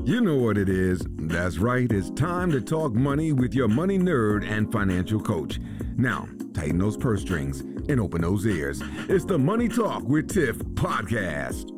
You know what it is. That's right. It's time to talk money with your money nerd and financial coach. Now, tighten those purse strings and open those ears. It's the Money Talk with Tiff podcast.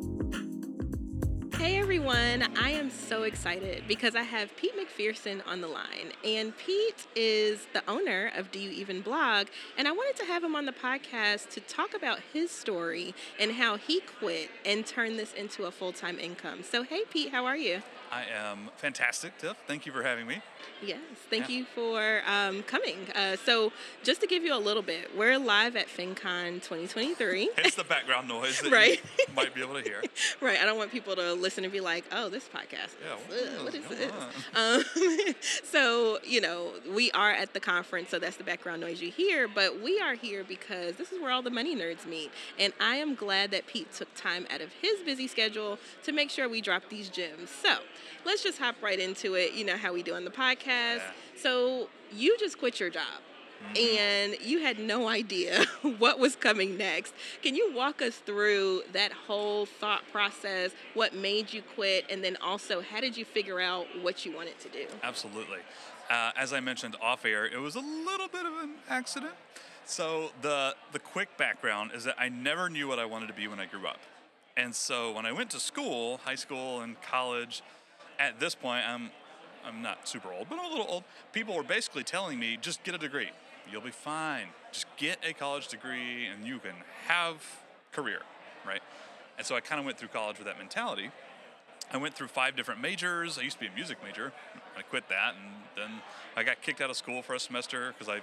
Hey everyone, I am so excited because I have Pete McPherson on the line. And Pete is the owner of Do You Even Blog. And I wanted to have him on the podcast to talk about his story and how he quit and turned this into a full time income. So, hey Pete, how are you? I am fantastic, Tiff. Thank you for having me. Yes, thank Yeah. you for um, coming. Uh, so, just to give you a little bit, we're live at FinCon 2023. It's the background noise that Right. you might be able to hear. right, I don't want people to listen and be like, "Oh, this podcast. Yeah, ugh, what is this?" Um, so you know, we are at the conference, so that's the background noise you hear. But we are here because this is where all the money nerds meet, and I am glad that Pete took time out of his busy schedule to make sure we drop these gems. So let's just hop right into it. You know how we do on the podcast. Yeah. So you just quit your job. And you had no idea what was coming next. Can you walk us through that whole thought process? What made you quit? And then also, how did you figure out what you wanted to do? Absolutely. Uh, as I mentioned off air, it was a little bit of an accident. So the the quick background is that I never knew what I wanted to be when I grew up. And so when I went to school, high school and college, at this point I'm I'm not super old, but I'm a little old. People were basically telling me just get a degree. You'll be fine. Just get a college degree and you can have career, right? And so I kind of went through college with that mentality. I went through five different majors. I used to be a music major. I quit that, and then I got kicked out of school for a semester because I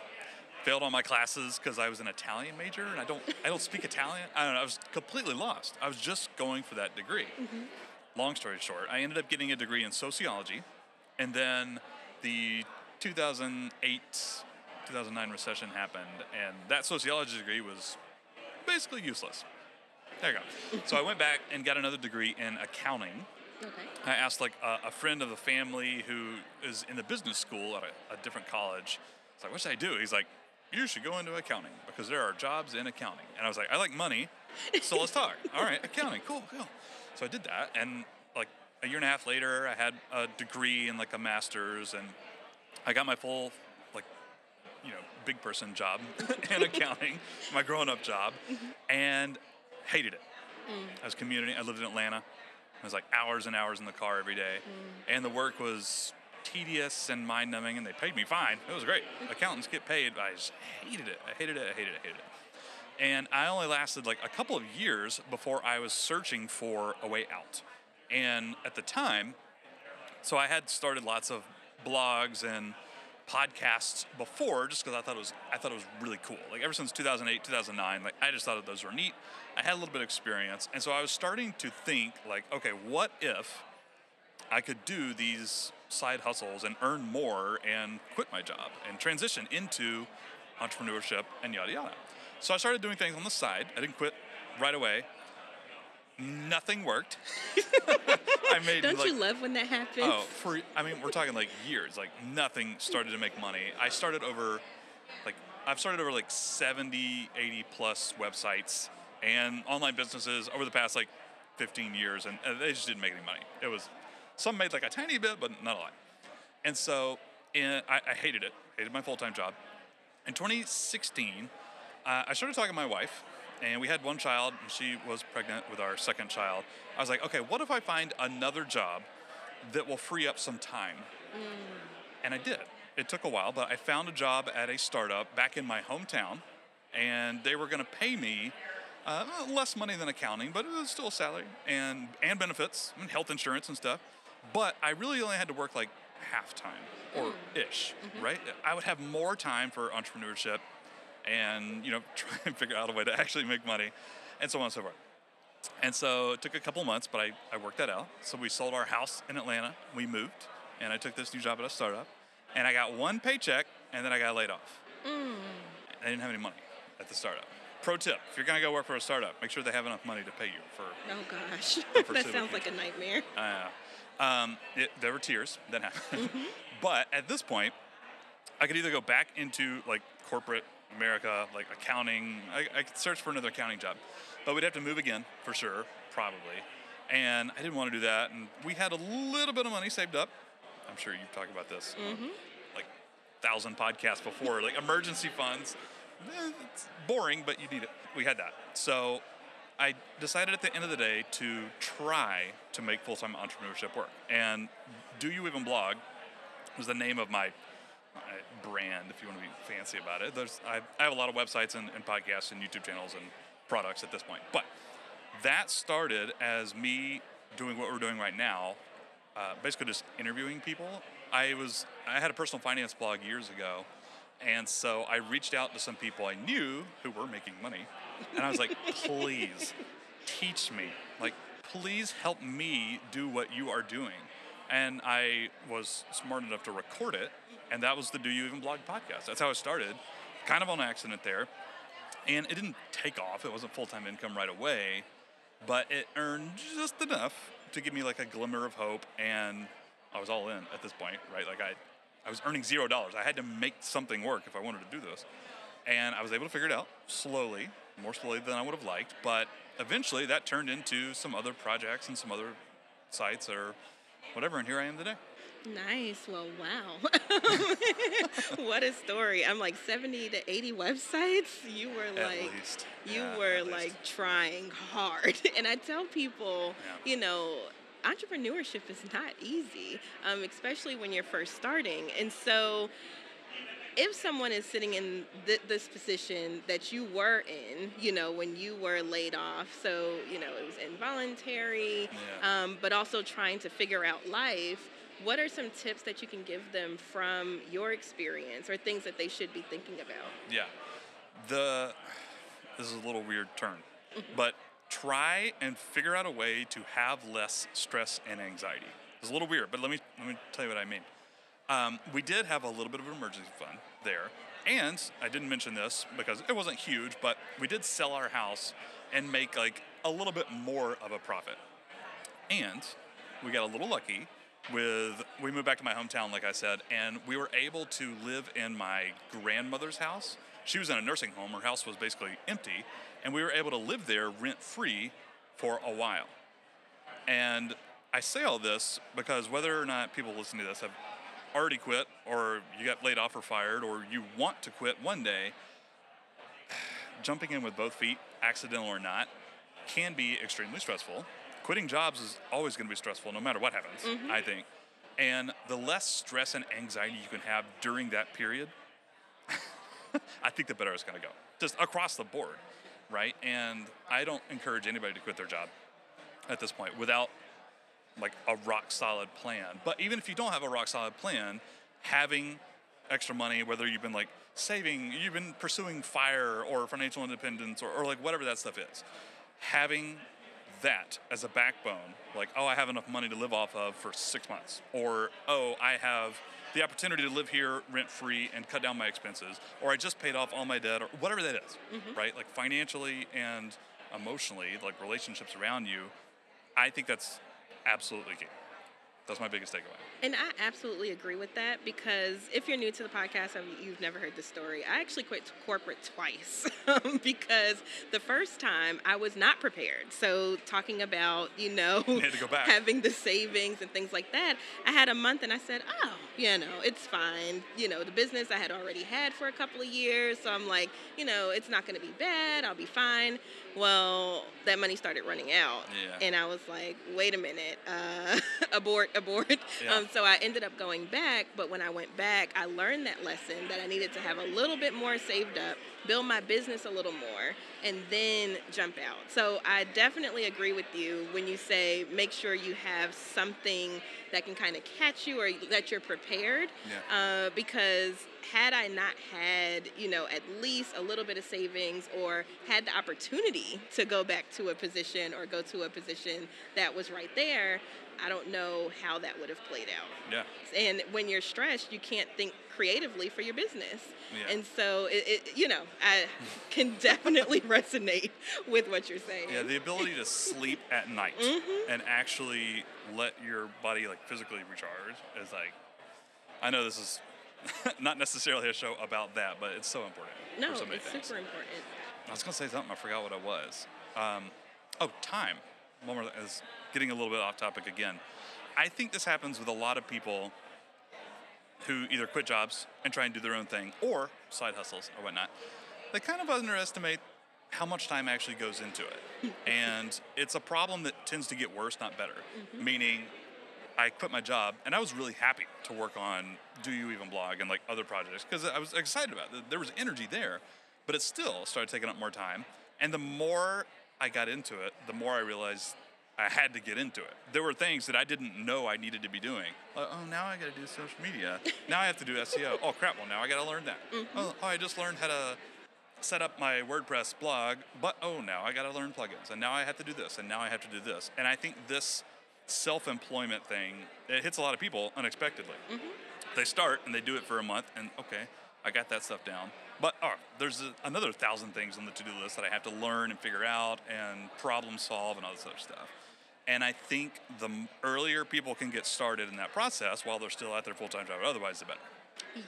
failed all my classes because I was an Italian major, and I don't I don't speak Italian. I don't know. I was completely lost. I was just going for that degree. Mm-hmm. Long story short, I ended up getting a degree in sociology, and then the 2008 2009 recession happened, and that sociology degree was basically useless. There you go. so I went back and got another degree in accounting. Okay. I asked like a, a friend of the family who is in the business school at a, a different college. It's like, what should I do? He's like, you should go into accounting because there are jobs in accounting. And I was like, I like money, so let's talk. All right, accounting, cool, cool. So I did that, and like a year and a half later, I had a degree and like a master's, and I got my full like you know big person job in accounting, my grown up job, and hated it. Mm. I was commuting. I lived in Atlanta. It was like hours and hours in the car every day, mm. and the work was tedious and mind numbing, and they paid me fine. It was great. Accountants get paid, but I just hated it. I hated it. I hated it. I hated it. And I only lasted like a couple of years before I was searching for a way out. And at the time, so I had started lots of blogs and podcasts before just because I thought it was I thought it was really cool. Like ever since 2008, 2009, like I just thought that those were neat. I had a little bit of experience, and so I was starting to think like, okay, what if I could do these side hustles and earn more and quit my job and transition into entrepreneurship and yada yada. So I started doing things on the side. I didn't quit right away. Nothing worked. I made Don't like, you love when that happens? Oh, for I mean, we're talking like years. Like nothing started to make money. I started over, like I've started over like 70, 80 plus websites and online businesses over the past like 15 years, and they just didn't make any money. It was some made like a tiny bit, but not a lot. And so in, I, I hated it. Hated my full time job. In 2016, uh, I started talking to my wife, and we had one child, and she was pregnant with our second child. I was like, okay, what if I find another job that will free up some time? And I did. It took a while, but I found a job at a startup back in my hometown, and they were going to pay me uh, less money than accounting, but it was still a salary and and benefits and health insurance and stuff. But I really only had to work like half time or ish, right? I would have more time for entrepreneurship and you know try and figure out a way to actually make money, and so on and so forth. And so it took a couple months, but I, I worked that out. So we sold our house in Atlanta. We moved, and I took this new job at a startup. And I got one paycheck, and then I got laid off. I didn't have any money at the startup. Pro tip: If you're gonna go work for a startup, make sure they have enough money to pay you for. Oh gosh, that sounds like a nightmare. Uh, um, it, there were tears that happened, but at this point, I could either go back into like corporate America, like accounting. I, I could search for another accounting job, but we'd have to move again for sure, probably. And I didn't want to do that. And we had a little bit of money saved up. I'm sure you've talked about this uh, like thousand podcasts before, like emergency funds. It's boring, but you need it. We had that. So I decided at the end of the day to try to make full time entrepreneurship work. And Do You Even Blog was the name of my brand, if you want to be fancy about it. There's, I, I have a lot of websites and, and podcasts and YouTube channels and products at this point. But that started as me doing what we're doing right now, uh, basically just interviewing people. I was I had a personal finance blog years ago, and so I reached out to some people I knew who were making money, and I was like, please teach me, like please help me do what you are doing. And I was smart enough to record it, and that was the Do You Even Blog podcast. That's how it started, kind of on accident there. And it didn't take off. It wasn't full time income right away, but it earned just enough to give me like a glimmer of hope. And I was all in at this point, right? Like I, I was earning zero dollars. I had to make something work if I wanted to do this. And I was able to figure it out slowly, more slowly than I would have liked. But eventually that turned into some other projects and some other sites or whatever. And here I am today. Nice. Well, wow. what a story. I'm like 70 to 80 websites. You were At like, least. you Yeah, were at least. like trying hard. And I tell people, Yeah. you know, entrepreneurship is not easy, um, especially when you're first starting. And so, if someone is sitting in th- this position that you were in, you know, when you were laid off, so, you know, it was involuntary, Yeah. um, but also trying to figure out life, what are some tips that you can give them from your experience or things that they should be thinking about? Yeah. The this is a little weird turn, but try and figure out a way to have less stress and anxiety. It's a little weird, but let me let me tell you what I mean. Um, we did have a little bit of an emergency fund there, and I didn't mention this because it wasn't huge, but we did sell our house and make like a little bit more of a profit. And we got a little lucky with we moved back to my hometown like I said and we were able to live in my grandmother's house. She was in a nursing home. Her house was basically empty and we were able to live there rent free for a while. And I say all this because whether or not people listening to this have already quit or you got laid off or fired or you want to quit one day, jumping in with both feet, accidental or not, can be extremely stressful. Quitting jobs is always going to be stressful no matter what happens, mm-hmm. I think. And the less stress and anxiety you can have during that period, I think the better it's going to go. Just across the board, right? And I don't encourage anybody to quit their job at this point without like a rock solid plan. But even if you don't have a rock solid plan, having extra money, whether you've been like saving, you've been pursuing fire or financial independence or, or like whatever that stuff is, having that as a backbone, like, oh, I have enough money to live off of for six months, or oh, I have the opportunity to live here rent free and cut down my expenses, or I just paid off all my debt, or whatever that is, mm-hmm. right? Like financially and emotionally, like relationships around you, I think that's absolutely key. That's my biggest takeaway. And I absolutely agree with that because if you're new to the podcast and you've never heard the story, I actually quit corporate twice because the first time I was not prepared. So, talking about, you know, You had to go back. having the savings and things like that, I had a month and I said, oh, you know, it's fine. You know, the business I had already had for a couple of years. So, I'm like, you know, it's not going to be bad. I'll be fine. Well, that money started running out. Yeah. And I was like, wait a minute, uh, abort, abort. Yeah. Um, so I ended up going back, but when I went back, I learned that lesson that I needed to have a little bit more saved up, build my business a little more, and then jump out. So I definitely agree with you when you say make sure you have something that can kind of catch you or that you're prepared. Yeah. Uh, because had I not had, you know, at least a little bit of savings or had the opportunity to go back to a position or go to a position that was right there, I don't know how that would have played out. Yeah. And when you're stressed, you can't think creatively for your business. Yeah. And so, it, it, you know, I can definitely resonate with what you're saying. Yeah, the ability to sleep at night Mm-hmm. and actually let your body like physically recharge is like I know this is not necessarily a show about that, but it's so important no, for so it's things. super important. I was gonna say something, I forgot what it was. Um, oh, time. One more is getting a little bit off topic again. I think this happens with a lot of people who either quit jobs and try and do their own thing or side hustles or whatnot. They kind of underestimate how much time actually goes into it. and it's a problem that tends to get worse, not better. Mm-hmm. Meaning, I quit my job and I was really happy to work on Do You Even Blog and like other projects because I was excited about it. There was energy there, but it still started taking up more time. And the more I got into it, the more I realized I had to get into it. There were things that I didn't know I needed to be doing. Like, oh, now I got to do social media. now I have to do SEO. Oh crap! Well, now I got to learn that. Mm-hmm. Oh, oh, I just learned how to set up my WordPress blog, but oh, now I got to learn plugins, and now I have to do this, and now I have to do this. And I think this self-employment thing it hits a lot of people unexpectedly. Mm-hmm. They start and they do it for a month, and okay, I got that stuff down. But oh, there's a, another thousand things on the to-do list that I have to learn and figure out and problem solve and all this other stuff. And I think the earlier people can get started in that process while they're still at their full-time job, otherwise the better.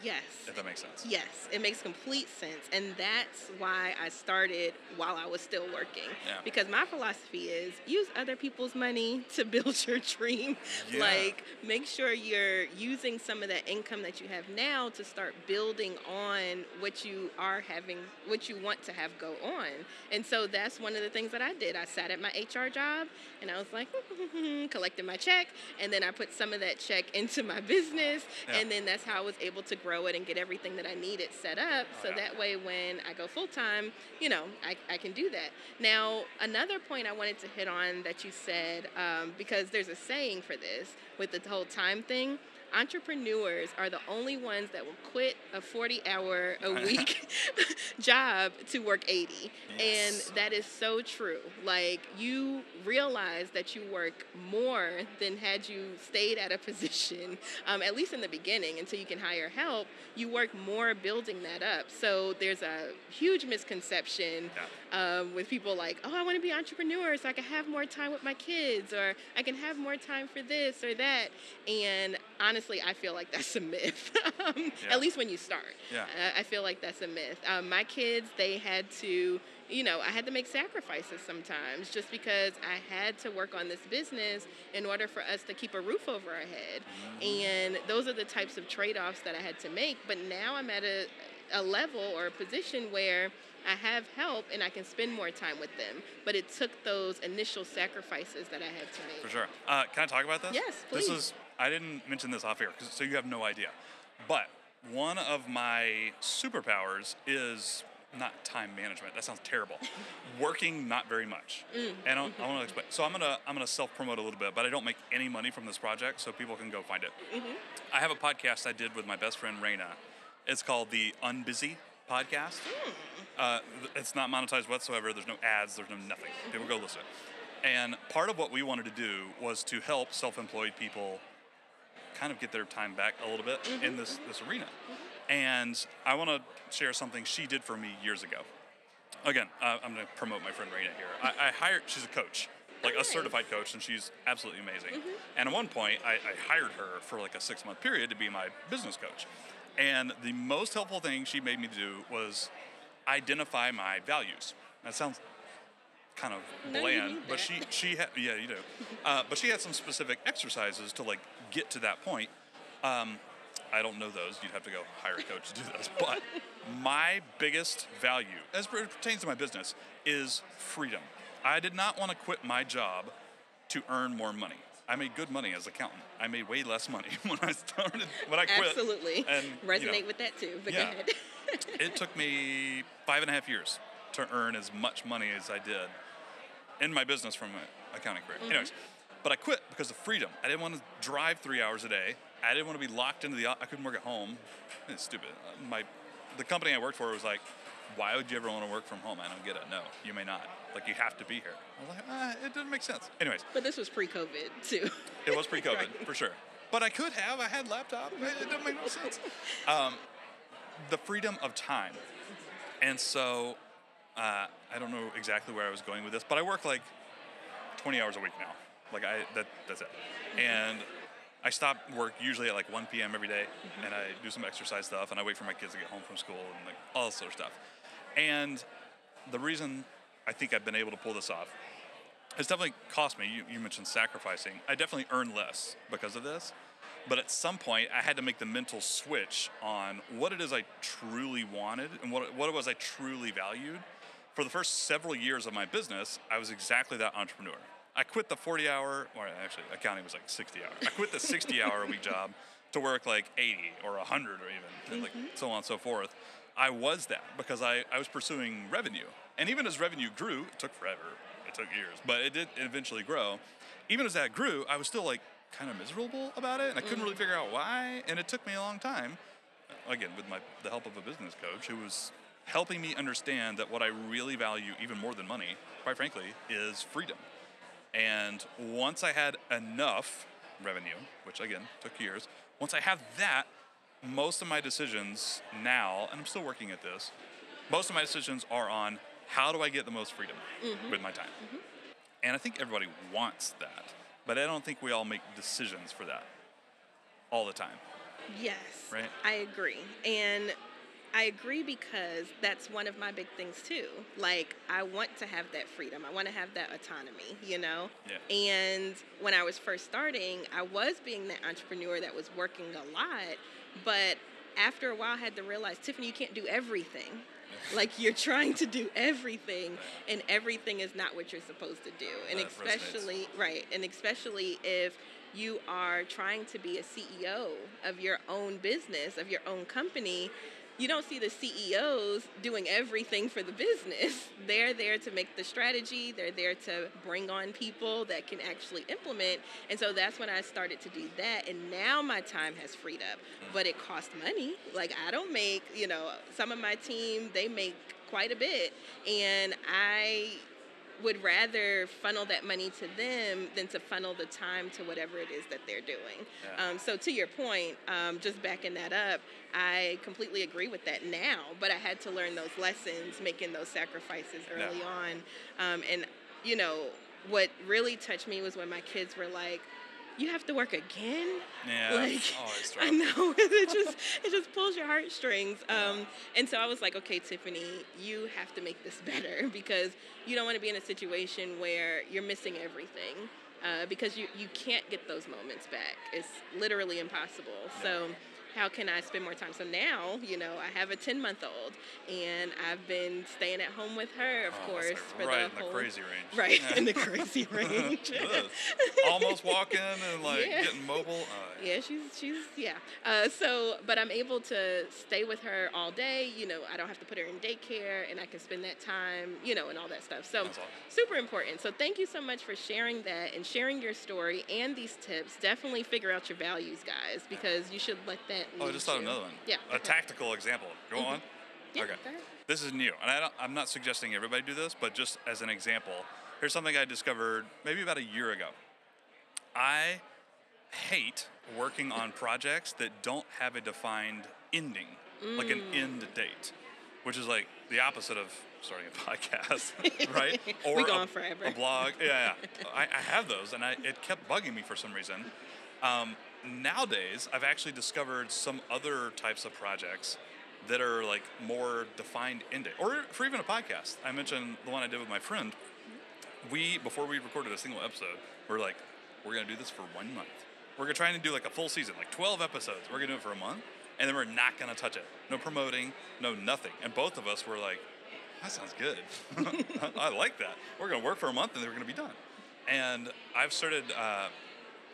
Yes. If that makes sense. Yes, it makes complete sense. And that's why I started while I was still working. Yeah. Because my philosophy is use other people's money to build your dream. Yeah. Like, make sure you're using some of that income that you have now to start building on what you are having, what you want to have go on. And so that's one of the things that I did. I sat at my HR job and I was like, collecting my check. And then I put some of that check into my business. Yeah. And then that's how I was able to grow it and get everything that I needed set up. Oh, so that way, when I go full time, you know, I, I can do that. Now, another point I wanted to hit on that you said, um, because there's a saying for this with the whole time thing entrepreneurs are the only ones that will quit a 40 hour a week job to work 80. Yes. And that is so true. Like you realize that you work more than had you stayed at a position, um, at least in the beginning until you can hire help, you work more building that up. So there's a huge misconception yeah. um, with people like, oh, I want to be entrepreneur so I can have more time with my kids or I can have more time for this or that. And honestly, I feel like that's a myth. um, yeah. At least when you start. Yeah. I feel like that's a myth. Um, my kids, they had to, you know, I had to make sacrifices sometimes just because I had to work on this business in order for us to keep a roof over our head. Mm-hmm. And those are the types of trade offs that I had to make. But now I'm at a, a level or a position where I have help and I can spend more time with them. But it took those initial sacrifices that I had to make. For sure. Uh, can I talk about this? Yes, please. This is I didn't mention this off air, so you have no idea. But one of my superpowers is not time management. That sounds terrible. Working not very much. Mm. And I, I want to explain. So I'm gonna I'm gonna self promote a little bit, but I don't make any money from this project, so people can go find it. Mm-hmm. I have a podcast I did with my best friend Raina. It's called the Unbusy Podcast. Mm. Uh, it's not monetized whatsoever. There's no ads. There's no nothing. People go listen. And part of what we wanted to do was to help self-employed people kind of get their time back a little bit mm-hmm. in this, this arena. Mm-hmm. And I want to share something she did for me years ago. Again, uh, I'm going to promote my friend Raina here. I, I, hired, she's a coach, like a certified coach, and she's absolutely amazing. Mm-hmm. And at one point, I, I hired her for like a six month period to be my business coach. And the most helpful thing she made me do was identify my values. That sounds kind of no, bland, but she she had yeah you do, uh, but she had some specific exercises to like get to that point. Um, I don't know those. You'd have to go hire a coach to do this. But my biggest value, as it pertains to my business, is freedom. I did not want to quit my job to earn more money. I made good money as an accountant. I made way less money when I started when I quit. Absolutely. And resonate you know, with that too. But yeah, it took me five and a half years to earn as much money as I did in my business from my accounting career. Mm-hmm. Anyways, but I quit because of freedom. I didn't want to drive three hours a day. I didn't want to be locked into the. I couldn't work at home. It's stupid. Uh, my, the company I worked for was like, why would you ever want to work from home? I don't get it. No, you may not. Like you have to be here. I was like, ah, it doesn't make sense. Anyways. But this was pre-COVID too. It was pre-COVID right. for sure. But I could have. I had laptop. It, doesn't make no sense. Um, the freedom of time, and so uh, I don't know exactly where I was going with this, but I work like 20 hours a week now. Like I that that's it. And I stop work usually at like 1 p.m. every day, mm-hmm. and I do some exercise stuff, and I wait for my kids to get home from school and like all this sort of stuff. And the reason I think I've been able to pull this off it's definitely cost me. You, you mentioned sacrificing. I definitely earn less because of this. But at some point, I had to make the mental switch on what it is I truly wanted and what, what it was I truly valued. For the first several years of my business, I was exactly that entrepreneur. I quit the 40 hour, or actually, accounting was like 60 hours. I quit the 60 hour a week job to work like 80 or 100 or even, like mm-hmm. so on and so forth. I was that because I, I was pursuing revenue. And even as revenue grew, it took forever, it took years, but it did eventually grow. Even as that grew, I was still like kind of miserable about it, and I couldn't really mm-hmm. figure out why. And it took me a long time, again, with my the help of a business coach who was helping me understand that what I really value, even more than money, quite frankly, is freedom. And once I had enough revenue, which again took years, once I have that, most of my decisions now, and I'm still working at this, most of my decisions are on how do I get the most freedom Mm-hmm. with my time. And I think everybody wants that, but I don't think we all make decisions for that all the time. Yes. Right. I agree. And I agree because that's one of my big things too. Like, I want to have that freedom. I want to have that autonomy, you know? Yeah. And when I was first starting, I was being that entrepreneur that was working a lot. But after a while, I had to realize, Tiffany, you can't do everything. like, you're trying to do everything, and everything is not what you're supposed to do. And That resonates. especially, right. And especially if you are trying to be a CEO of your own business, of your own company, you don't see the CEOs doing everything for the business. They're there to make the strategy, they're there to bring on people that can actually implement. And so that's when I started to do that. And now my time has freed up, mm. but it costs money. Like, I don't make, you know, some of my team, they make quite a bit. And I would rather funnel that money to them than to funnel the time to whatever it is that they're doing. Yeah. Um, so to your point, um, just backing that up, I completely agree with that now. But I had to learn those lessons, making those sacrifices Yeah. early on. Um, and you know what really touched me was when my kids were like. You have to work again. Yeah, like I know it just it just pulls your heartstrings. Um, and so I was like, okay, Tiffany, you have to make this better because you don't want to be in a situation where you're missing everything uh, because you you can't get those moments back. It's literally impossible. So. How can I spend more time? So now, you know, I have a 10 month old and I've been staying at home with her, of Oh, course, like for right the in whole. the crazy range. Right, Yeah. in the crazy range. Almost walking and like Yeah. getting mobile. Uh, Yeah, she's she's yeah. Uh, so, but I'm able to stay with her all day. You know, I don't have to put her in daycare, and I can spend that time, you know, and all that stuff. So, awesome. super important. So, thank you so much for sharing that and sharing your story and these tips. Definitely figure out your values, guys, because you should let that. Oh, I just thought of another one. Yeah. A tactical example. Go on. Yeah, okay. go. This is new, and I don't, I'm not suggesting everybody do this, but just as an example, here's something I discovered maybe about a year ago. I hate working on projects that don't have a defined ending, like an Mm. end date, which is like the opposite of starting a podcast, right? We a- gone forever. A blog. Yeah, yeah. I, I have those, and I, it kept bugging me for some reason. Um, nowadays, I've actually discovered some other types of projects that are like more defined end date, or for even a podcast. I mentioned the one I did with my friend. We before we recorded a single episode, we're like, we're gonna do this for one month. We're gonna try and do like a full season, like 12 episodes. We're gonna do it for a month, and then we're not gonna touch it. No promoting, no nothing. And both of us were like, that sounds good. I like that. We're gonna work for a month, and then we're gonna be done. And I've started. Uh,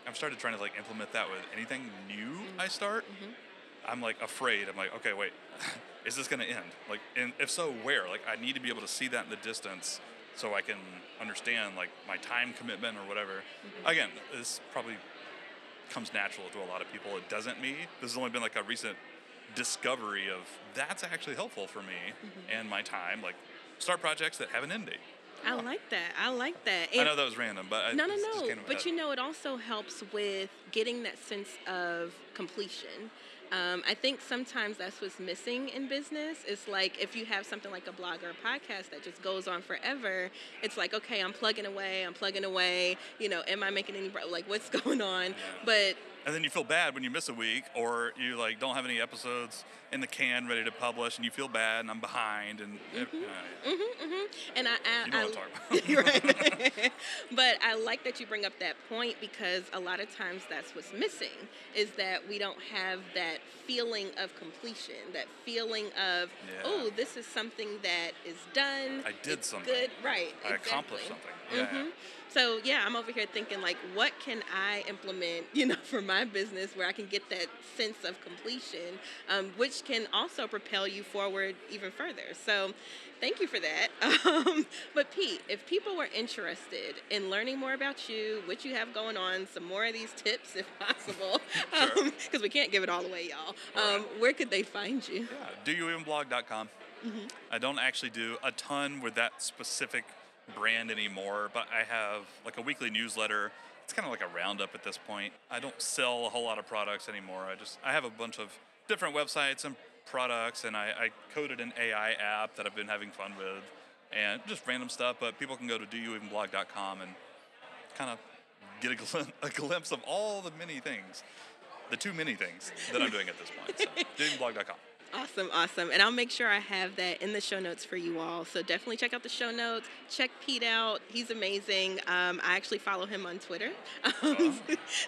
I've started trying to like implement that with anything new I mm-hmm. start. Mm-hmm. I'm like afraid. I'm like, okay, wait, is this gonna end? Like, and if so, where? Like, I need to be able to see that in the distance so I can understand like my time commitment or whatever. Mm-hmm. Again, this probably comes natural to a lot of people. It doesn't me. This has only been like a recent discovery of that's actually helpful for me and my time. Like, start projects that have an end date. I like that. I like that. I know that was random, but I, no, no, no. But you know, it also helps with getting that sense of completion. Um, I think sometimes that's what's missing in business. It's like if you have something like a blog or a podcast that just goes on forever, it's like, okay, I'm plugging away, I'm plugging away. You know, am I making any, like, what's going on? But and then you feel bad when you miss a week or you like don't have any episodes in the can ready to publish and you feel bad and I'm behind and mm-hmm. Uh, mm-hmm, mm-hmm. and I, I, you know I, what I'm talking about. right. but I like that you bring up that point because a lot of times that's what's missing is that we don't have that feeling of completion, that feeling of Yeah. oh, this is something that is done. I did something. Good, right? I accomplished something. Yeah, yeah. Mhm. So yeah, I'm over here thinking like, what can I implement, you know, for my business where I can get that sense of completion, um, which can also propel you forward even further. So, thank you for that. Um, but Pete, if people were interested in learning more about you, what you have going on, some more of these tips if possible, Sure. because we can't give it all away, y'all. All Um, where could they find you? Yeah, doyouevenblog.com. Mm-hmm. I don't actually do a ton with that specific brand anymore, but I have like a weekly newsletter. It's kind of like a roundup at this point. I don't sell a whole lot of products anymore. I just I have a bunch of different websites and products, and I, I coded an AI app that I've been having fun with, and just random stuff. But people can go to doyouevenblog.com and kind of get a, glim- a glimpse of all the many things, the too many things that I'm doing at this point. So, doyouevenblog.com. Awesome, awesome. And I'll make sure I have that in the show notes for you all. So definitely check out the show notes. Check Pete out. He's amazing. Um, I actually follow him on Twitter. Um,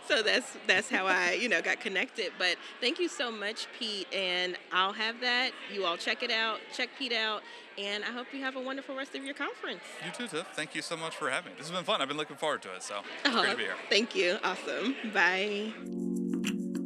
so that's that's how I, you know, got connected. But thank you so much, Pete. And I'll have that. You all check it out. Check Pete out. And I hope you have a wonderful rest of your conference. You too, Tiff. Thank you so much for having me. This has been fun. I've been looking forward to it, so it's great to be here. Thank you. Awesome. Bye.